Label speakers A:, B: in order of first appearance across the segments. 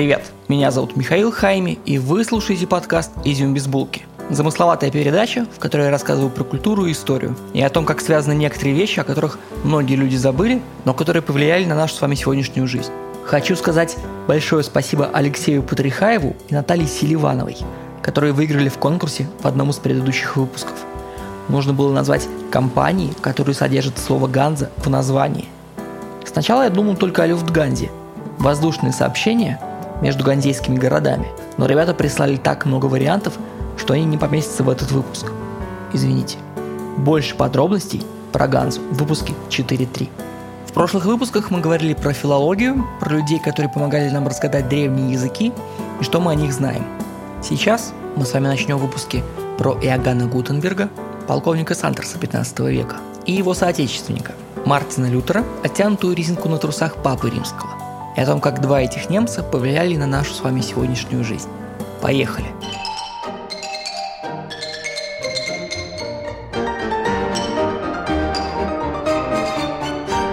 A: Привет, меня зовут Михаил Хайми, и вы слушаете подкаст «Изюм без булки». Замысловатая передача, в которой я рассказываю про культуру и историю, и о том, как связаны некоторые вещи, о которых многие люди забыли, но которые повлияли на нашу с вами сегодняшнюю жизнь. Хочу сказать большое спасибо Алексею Патрихаеву и Наталье Селивановой, которые выиграли в конкурсе в одном из предыдущих выпусков. Нужно было назвать компании, которые содержат слово «Ганза» в названии. Сначала я думал только о Люфтганзе. Воздушные сообщения между ганзейскими городами, но ребята прислали так много вариантов, что они не поместятся в этот выпуск. Извините. Больше подробностей про Ганзу в выпуске 4.3. В прошлых выпусках мы говорили про филологию, про людей, которые помогали нам разгадать древние языки и что мы о них знаем. Сейчас мы с вами начнем выпуски про Иоганна Гутенберга, полковника Сандерса 15 века, и его соотечественника Мартина Лютера, оттянутую резинку на трусах Папы Римского, и о том, как два этих немца повлияли на нашу с вами сегодняшнюю жизнь. Поехали!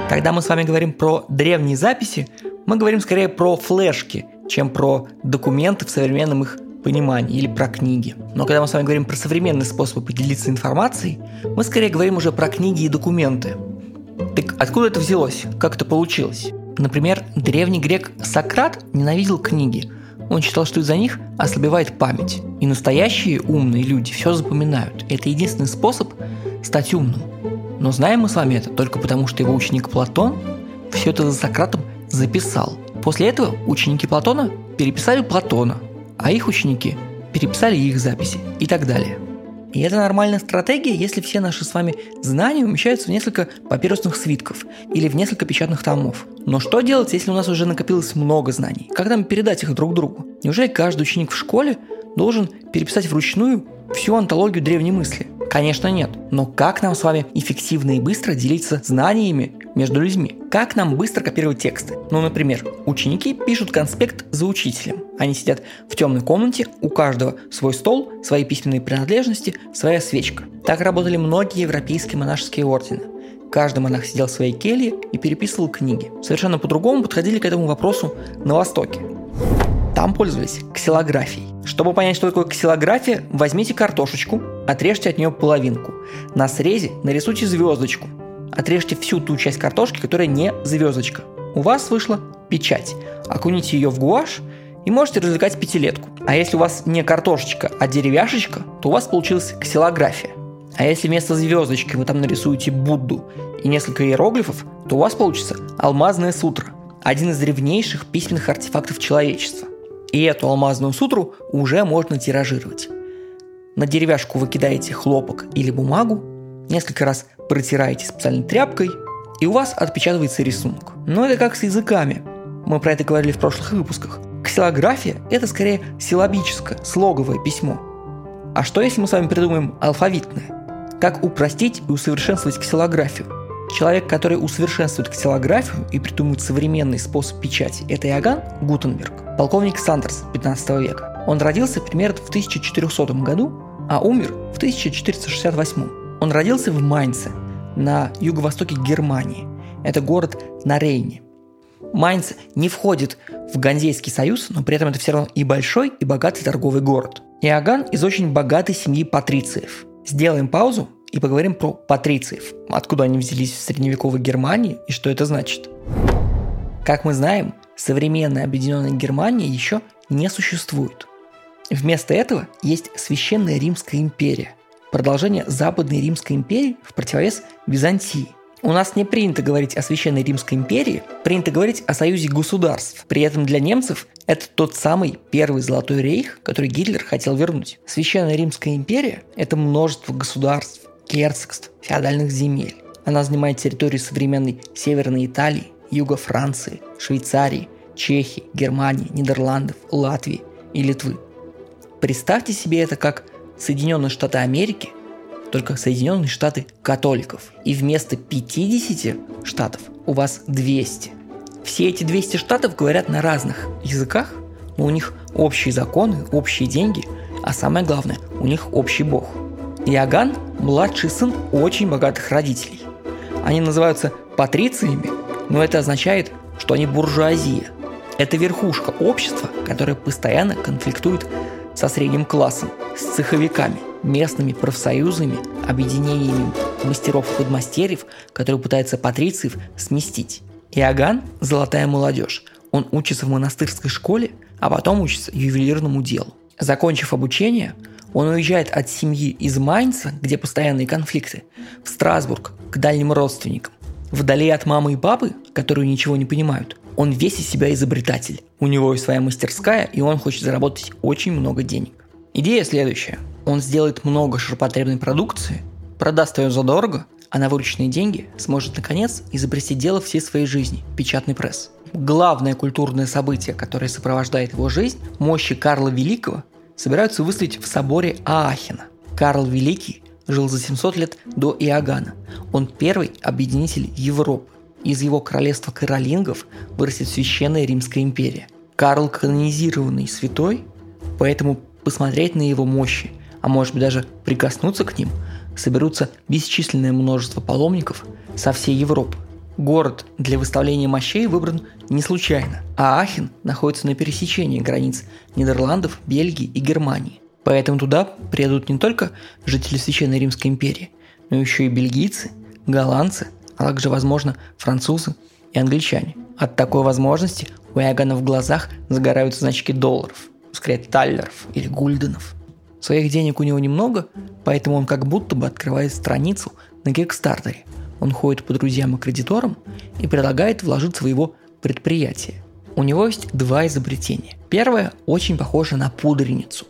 A: Когда мы с вами говорим про древние записи, мы говорим скорее про флешки, чем про документы в современном их понимании или про книги. Но когда мы с вами говорим про современный способ поделиться информацией, мы скорее говорим уже про книги и документы. Так откуда это взялось? Как это получилось? Например, древний грек Сократ ненавидел книги. Он считал, что из-за них ослабевает память. И настоящие умные люди все запоминают. Это единственный способ стать умным. Но знаем мы с вами это только потому, что его ученик Платон все это за Сократом записал. После этого ученики Платона переписали Платона, а их ученики переписали их записи и так далее. И это нормальная стратегия, если все наши с вами знания умещаются в несколько папирусных свитков или в несколько печатных томов. Но что делать, если у нас уже накопилось много знаний? Как нам передать их друг другу? Неужели каждый ученик в школе должен переписать вручную всю антологию древней мысли? Конечно нет. Но как нам с вами эффективно и быстро делиться знаниями между людьми? Как нам быстро копировать тексты? Ну, например, ученики пишут конспект за учителем. Они сидят в темной комнате, у каждого свой стол, свои письменные принадлежности, своя свечка. Так работали многие европейские монашеские ордены. Каждый монах сидел в своей келье и переписывал книги. Совершенно по-другому подходили к этому вопросу на Востоке. Там пользовались ксилографией. Чтобы понять, что такое ксилография, возьмите картошечку, отрежьте от нее половинку. На срезе нарисуйте звездочку. Отрежьте всю ту часть картошки, которая не звездочка. У вас вышла печать. Окуните ее в гуашь и можете развлекать пятилетку. А если у вас не картошечка, а деревяшечка, то у вас получилась ксилография. А если вместо звездочки вы там нарисуете Будду и несколько иероглифов, то у вас получится алмазная сутра, один из древнейших письменных артефактов человечества. И эту алмазную сутру уже можно тиражировать. На деревяшку вы кидаете хлопок или бумагу, несколько раз протираете специальной тряпкой, и у вас отпечатывается рисунок. Но это как с языками. Мы про это говорили в прошлых выпусках. Ксилография – это скорее силабическое, слоговое письмо. А что если мы с вами придумаем алфавитное? Как упростить и усовершенствовать ксилографию? Человек, который усовершенствует ксилографию и придумывает современный способ печати, это Иоганн Гутенберг, полковник Сандерс 15 века. Он родился примерно в 1400 году, а умер в 1468. Он родился в Майнце, на юго-востоке Германии. Это город на Рейне. Майнц не входит в Ганзейский союз, но при этом это все равно и большой, и богатый торговый город. Иоганн из очень богатой семьи патрициев. Сделаем паузу, и поговорим про патрициев, откуда они взялись в средневековой Германии и что это значит. Как мы знаем, современная объединенная Германия еще не существует. Вместо этого есть Священная Римская империя, продолжение Западной Римской империи в противовес Византии. У нас не принято говорить о Священной Римской империи, принято говорить о союзе государств. При этом для немцев это тот самый первый Золотой рейх, который Гитлер хотел вернуть. Священная Римская империя – это множество государств, герцогств, феодальных земель. Она занимает территорию современной Северной Италии, юга Франции, Швейцарии, Чехии, Германии, Нидерландов, Латвии и Литвы. Представьте себе это как Соединенные Штаты Америки, только Соединенные Штаты католиков. И вместо 50 штатов у вас 200. Все эти 200 штатов говорят на разных языках, но у них общие законы, общие деньги, а самое главное, у них общий бог – Иоганн – младший сын очень богатых родителей. Они называются патрициями, но это означает, что они буржуазия. Это верхушка общества, которая постоянно конфликтует со средним классом, с цеховиками, местными профсоюзами, объединениями мастеров и подмастерьев, которые пытаются патрициев сместить. Иоганн – золотая молодежь. Он учится в монастырской школе, а потом учится ювелирному делу. Закончив обучение, он уезжает от семьи из Майнца, где постоянные конфликты, в Страсбург, к дальним родственникам. Вдали от мамы и папы, которые ничего не понимают, он весь из себя изобретатель. У него есть своя мастерская, и он хочет заработать очень много денег. Идея следующая. Он сделает много ширпотребной продукции, продаст ее задорого, а на вырученные деньги сможет наконец изобрести дело всей своей жизни – печатный пресс. Главное культурное событие, которое сопровождает его жизнь – мощи Карла Великого, собираются выставить в соборе Аахена. Карл Великий жил за 700 лет до Иоганна. Он первый объединитель Европы. Из его королевства каролингов вырастет священная Римская империя. Карл канонизированный святой, поэтому посмотреть на его мощи, а может быть даже прикоснуться к ним, соберутся бесчисленное множество паломников со всей Европы. Город для выставления мощей выбран не случайно, а Ахен находится на пересечении границ Нидерландов, Бельгии и Германии. Поэтому туда приедут не только жители Священной Римской империи, но еще и бельгийцы, голландцы, а также, возможно, французы и англичане. От такой возможности у Иоганна в глазах загорают значки долларов, скорее таллеров или гульденов. Своих денег у него немного, поэтому он как будто бы открывает страницу на Кикстартере – он ходит по друзьям и кредиторам и предлагает вложиться в его предприятие. У него есть два изобретения. Первое очень похоже на пудреницу.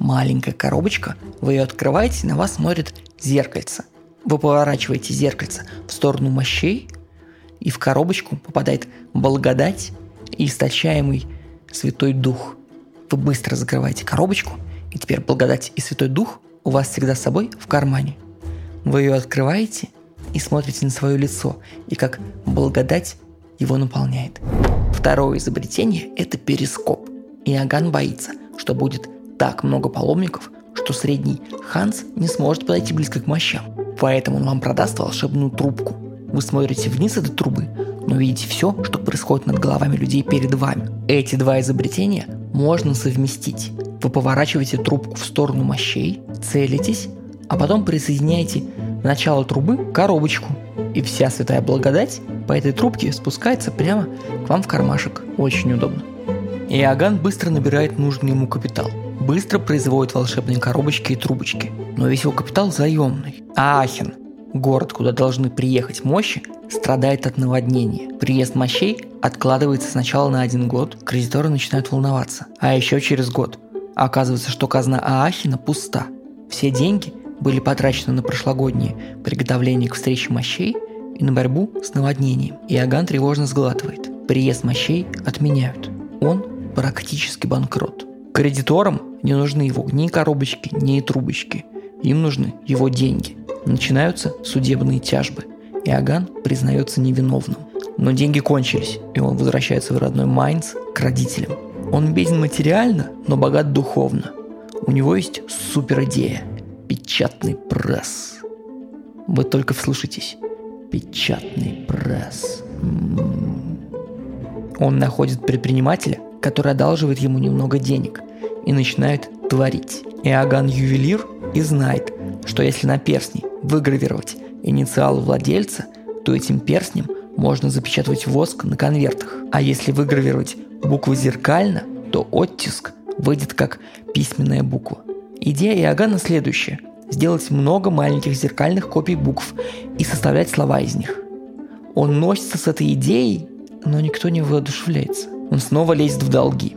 A: Маленькая коробочка, вы ее открываете, на вас смотрит зеркальце. Вы поворачиваете зеркальце в сторону мощей, и в коробочку попадает благодать и источаемый Святой Дух. Вы быстро закрываете коробочку, и теперь благодать и Святой Дух у вас всегда с собой в кармане. Вы ее открываете – и смотрите на свое лицо, и как благодать его наполняет. Второе изобретение – это перископ. Иоганн боится, что будет так много паломников, что средний Ханс не сможет подойти близко к мощам. Поэтому он вам продаст волшебную трубку. Вы смотрите вниз этой трубы, но видите все, что происходит над головами людей перед вами. Эти два изобретения можно совместить. Вы поворачиваете трубку в сторону мощей, целитесь, а потом присоединяете начало трубы коробочку. И вся святая благодать по этой трубке спускается прямо к вам в кармашек. Очень удобно. Иоганн быстро набирает нужный ему капитал. Быстро производит волшебные коробочки и трубочки. Но весь его капитал заемный. А Ахен, город, куда должны приехать мощи, страдает от наводнения. Приезд мощей откладывается сначала на один год, кредиторы начинают волноваться. А еще через год оказывается, что казна Аахина пуста. Все деньги были потрачены на прошлогодние приготовления к встрече мощей и на борьбу с наводнением. Иоганн тревожно сглатывает. Приезд мощей отменяют. Он практически банкрот. Кредиторам не нужны его ни коробочки, ни трубочки. Им нужны его деньги. Начинаются судебные тяжбы. Иоганн признается невиновным. Но деньги кончились, и он возвращается в родной Майнц к родителям. Он беден материально, но богат духовно. У него есть супер идея – Печатный пресс. Вы только вслушайтесь. Печатный пресс. М-м-м. Он находит предпринимателя, который одалживает ему немного денег и начинает творить. Иоганн ювелир и знает, что если на перстне выгравировать инициалы владельца, то этим перстнем можно запечатывать воск на конвертах. А если выгравировать буквы зеркально, то оттиск выйдет как письменная буква. Идея Иоганна следующая – сделать много маленьких зеркальных копий букв и составлять слова из них. Он носится с этой идеей, но никто не воодушевляется. Он снова лезет в долги.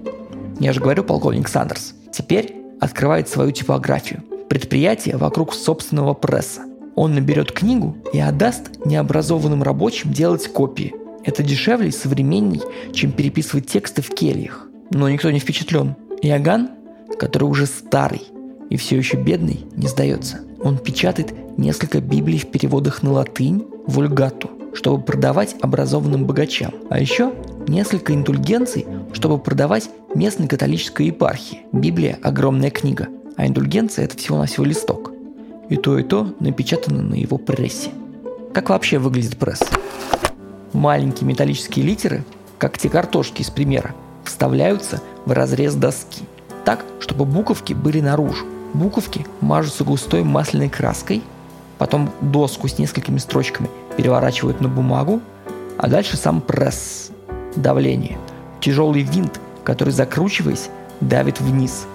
A: Я же говорю, полковник Сандерс. Теперь открывает свою типографию. Предприятие вокруг собственного пресса. Он наберет книгу и отдаст необразованным рабочим делать копии. Это дешевле и современней, чем переписывать тексты в кельях. Но никто не впечатлен. Иоганн, который уже старый, и все еще бедный не сдается. Он печатает несколько Библий в переводах на латынь, вульгату, чтобы продавать образованным богачам, а еще несколько индульгенций, чтобы продавать местной католической епархии. Библия – огромная книга, а индульгенция – это всего-навсего листок. И то, и то напечатано на его прессе. Как вообще выглядит пресс? Маленькие металлические литеры, как те картошки из примера, вставляются в разрез доски, так, чтобы буковки были наружу. Буковки мажутся густой масляной краской, потом доску с несколькими строчками переворачивают на бумагу, а дальше сам пресс, давление, тяжелый винт, который, закручиваясь, давит вниз,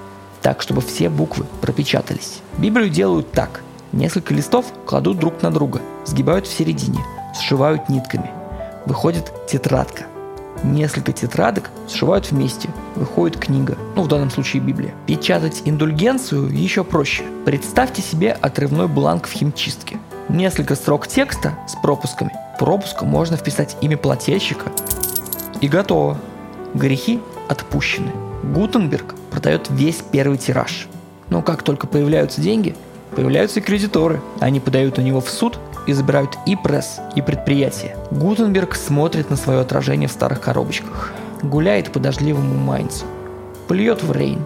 A: так, чтобы все буквы пропечатались. Библию делают так. Несколько листов кладут друг на друга, сгибают в середине, сшивают нитками. Выходит тетрадка – несколько тетрадок сшивают вместе. Выходит книга, ну в данном случае Библия. Печатать индульгенцию еще проще. Представьте себе отрывной бланк в химчистке. Несколько строк текста с пропусками. Пропуск можно вписать имя плательщика. И готово. Грехи отпущены. Гутенберг продает весь первый тираж. Но как только появляются деньги, появляются и кредиторы. Они подают на него в суд и забирают и пресс, и предприятие. Гутенберг смотрит на свое отражение в старых коробочках, гуляет по дождливому Майнцу, плюет в Рейн,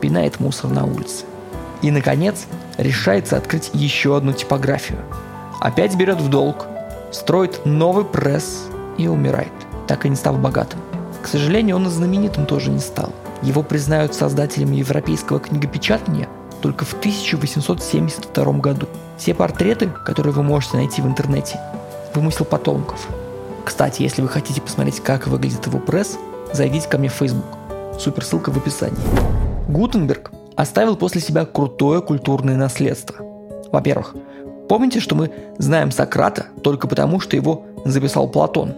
A: пинает мусор на улице. И, наконец, решается открыть еще одну типографию. Опять берет в долг, строит новый пресс и умирает, так и не став богатым. К сожалению, он и знаменитым тоже не стал. Его признают создателем европейского книгопечатания только в 1872 году. Все портреты, которые вы можете найти в интернете, вымысел потомков. Кстати, если вы хотите посмотреть, как выглядит его пресс, зайдите ко мне в Facebook. Супер ссылка в описании. Гутенберг оставил после себя крутое культурное наследство. Во-первых, помните, что мы знаем Сократа только потому, что его записал Платон?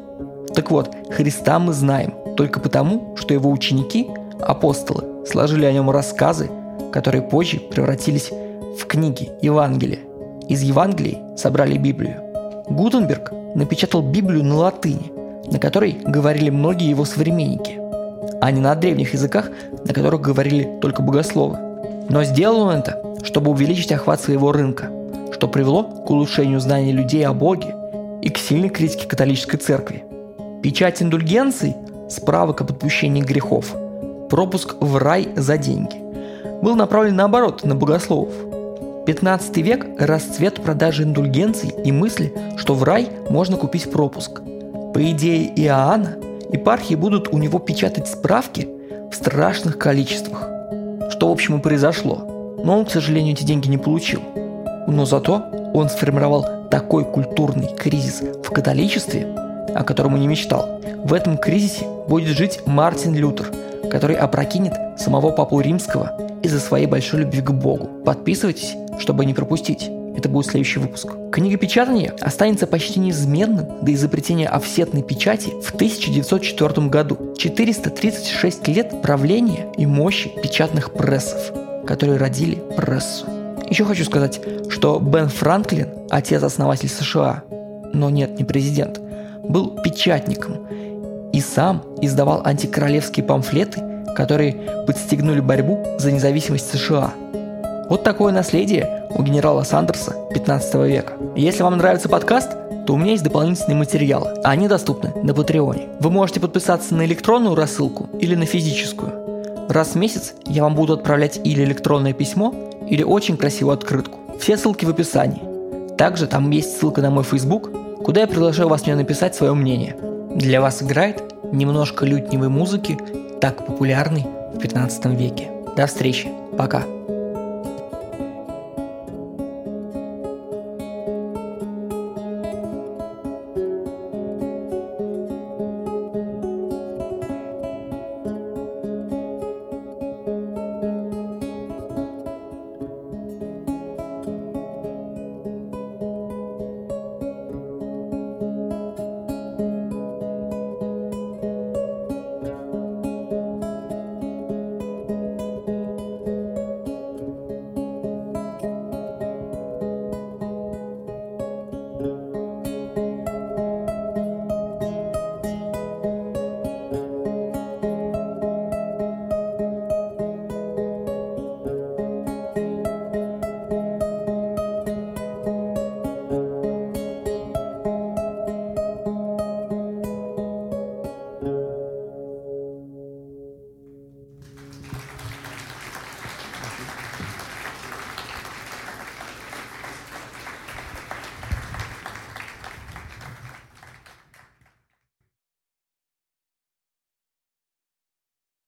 A: Так вот, Христа мы знаем только потому, что его ученики, апостолы, сложили о нем рассказы которые позже превратились в книги Евангелия. Из Евангелий собрали Библию. Гутенберг напечатал Библию на латыни, на которой говорили многие его современники, а не на древних языках, на которых говорили только богословы. Но сделал он это, чтобы увеличить охват своего рынка, что привело к улучшению знаний людей о Боге и к сильной критике католической церкви. Печать индульгенций, справок об отпущении грехов, пропуск в рай за деньги был направлен наоборот, на богословов. 15 век – расцвет продажи индульгенций и мысли, что в рай можно купить пропуск. По идее Иоанна, епархии будут у него печатать справки в страшных количествах. Что, в общем, и произошло. Но он, к сожалению, эти деньги не получил. Но зато он сформировал такой культурный кризис в католичестве, о котором не мечтал. В этом кризисе будет жить Мартин Лютер, который опрокинет самого Папу Римского из-за своей большой любви к Богу. Подписывайтесь, чтобы не пропустить. Это будет следующий выпуск. Книгопечатание останется почти неизменным до изобретения офсетной печати в 1904 году. 436 лет правления и мощи печатных прессов, которые родили прессу. Еще хочу сказать, что Бен Франклин, отец-основатель США, но нет, не президент, был печатником и сам издавал антикоролевские памфлеты которые подстегнули борьбу за независимость США. Вот такое наследие у генерала Сандерса 15 века. Если вам нравится подкаст, то у меня есть дополнительные материалы, они доступны на Патреоне. Вы можете подписаться на электронную рассылку или на физическую. Раз в месяц я вам буду отправлять или электронное письмо, или очень красивую открытку. Все ссылки в описании. Также там есть ссылка на мой Facebook, куда я приглашаю вас мне написать свое мнение. Для вас играет немножко лютневой музыки так популярный в 15 веке. До встречи. Пока.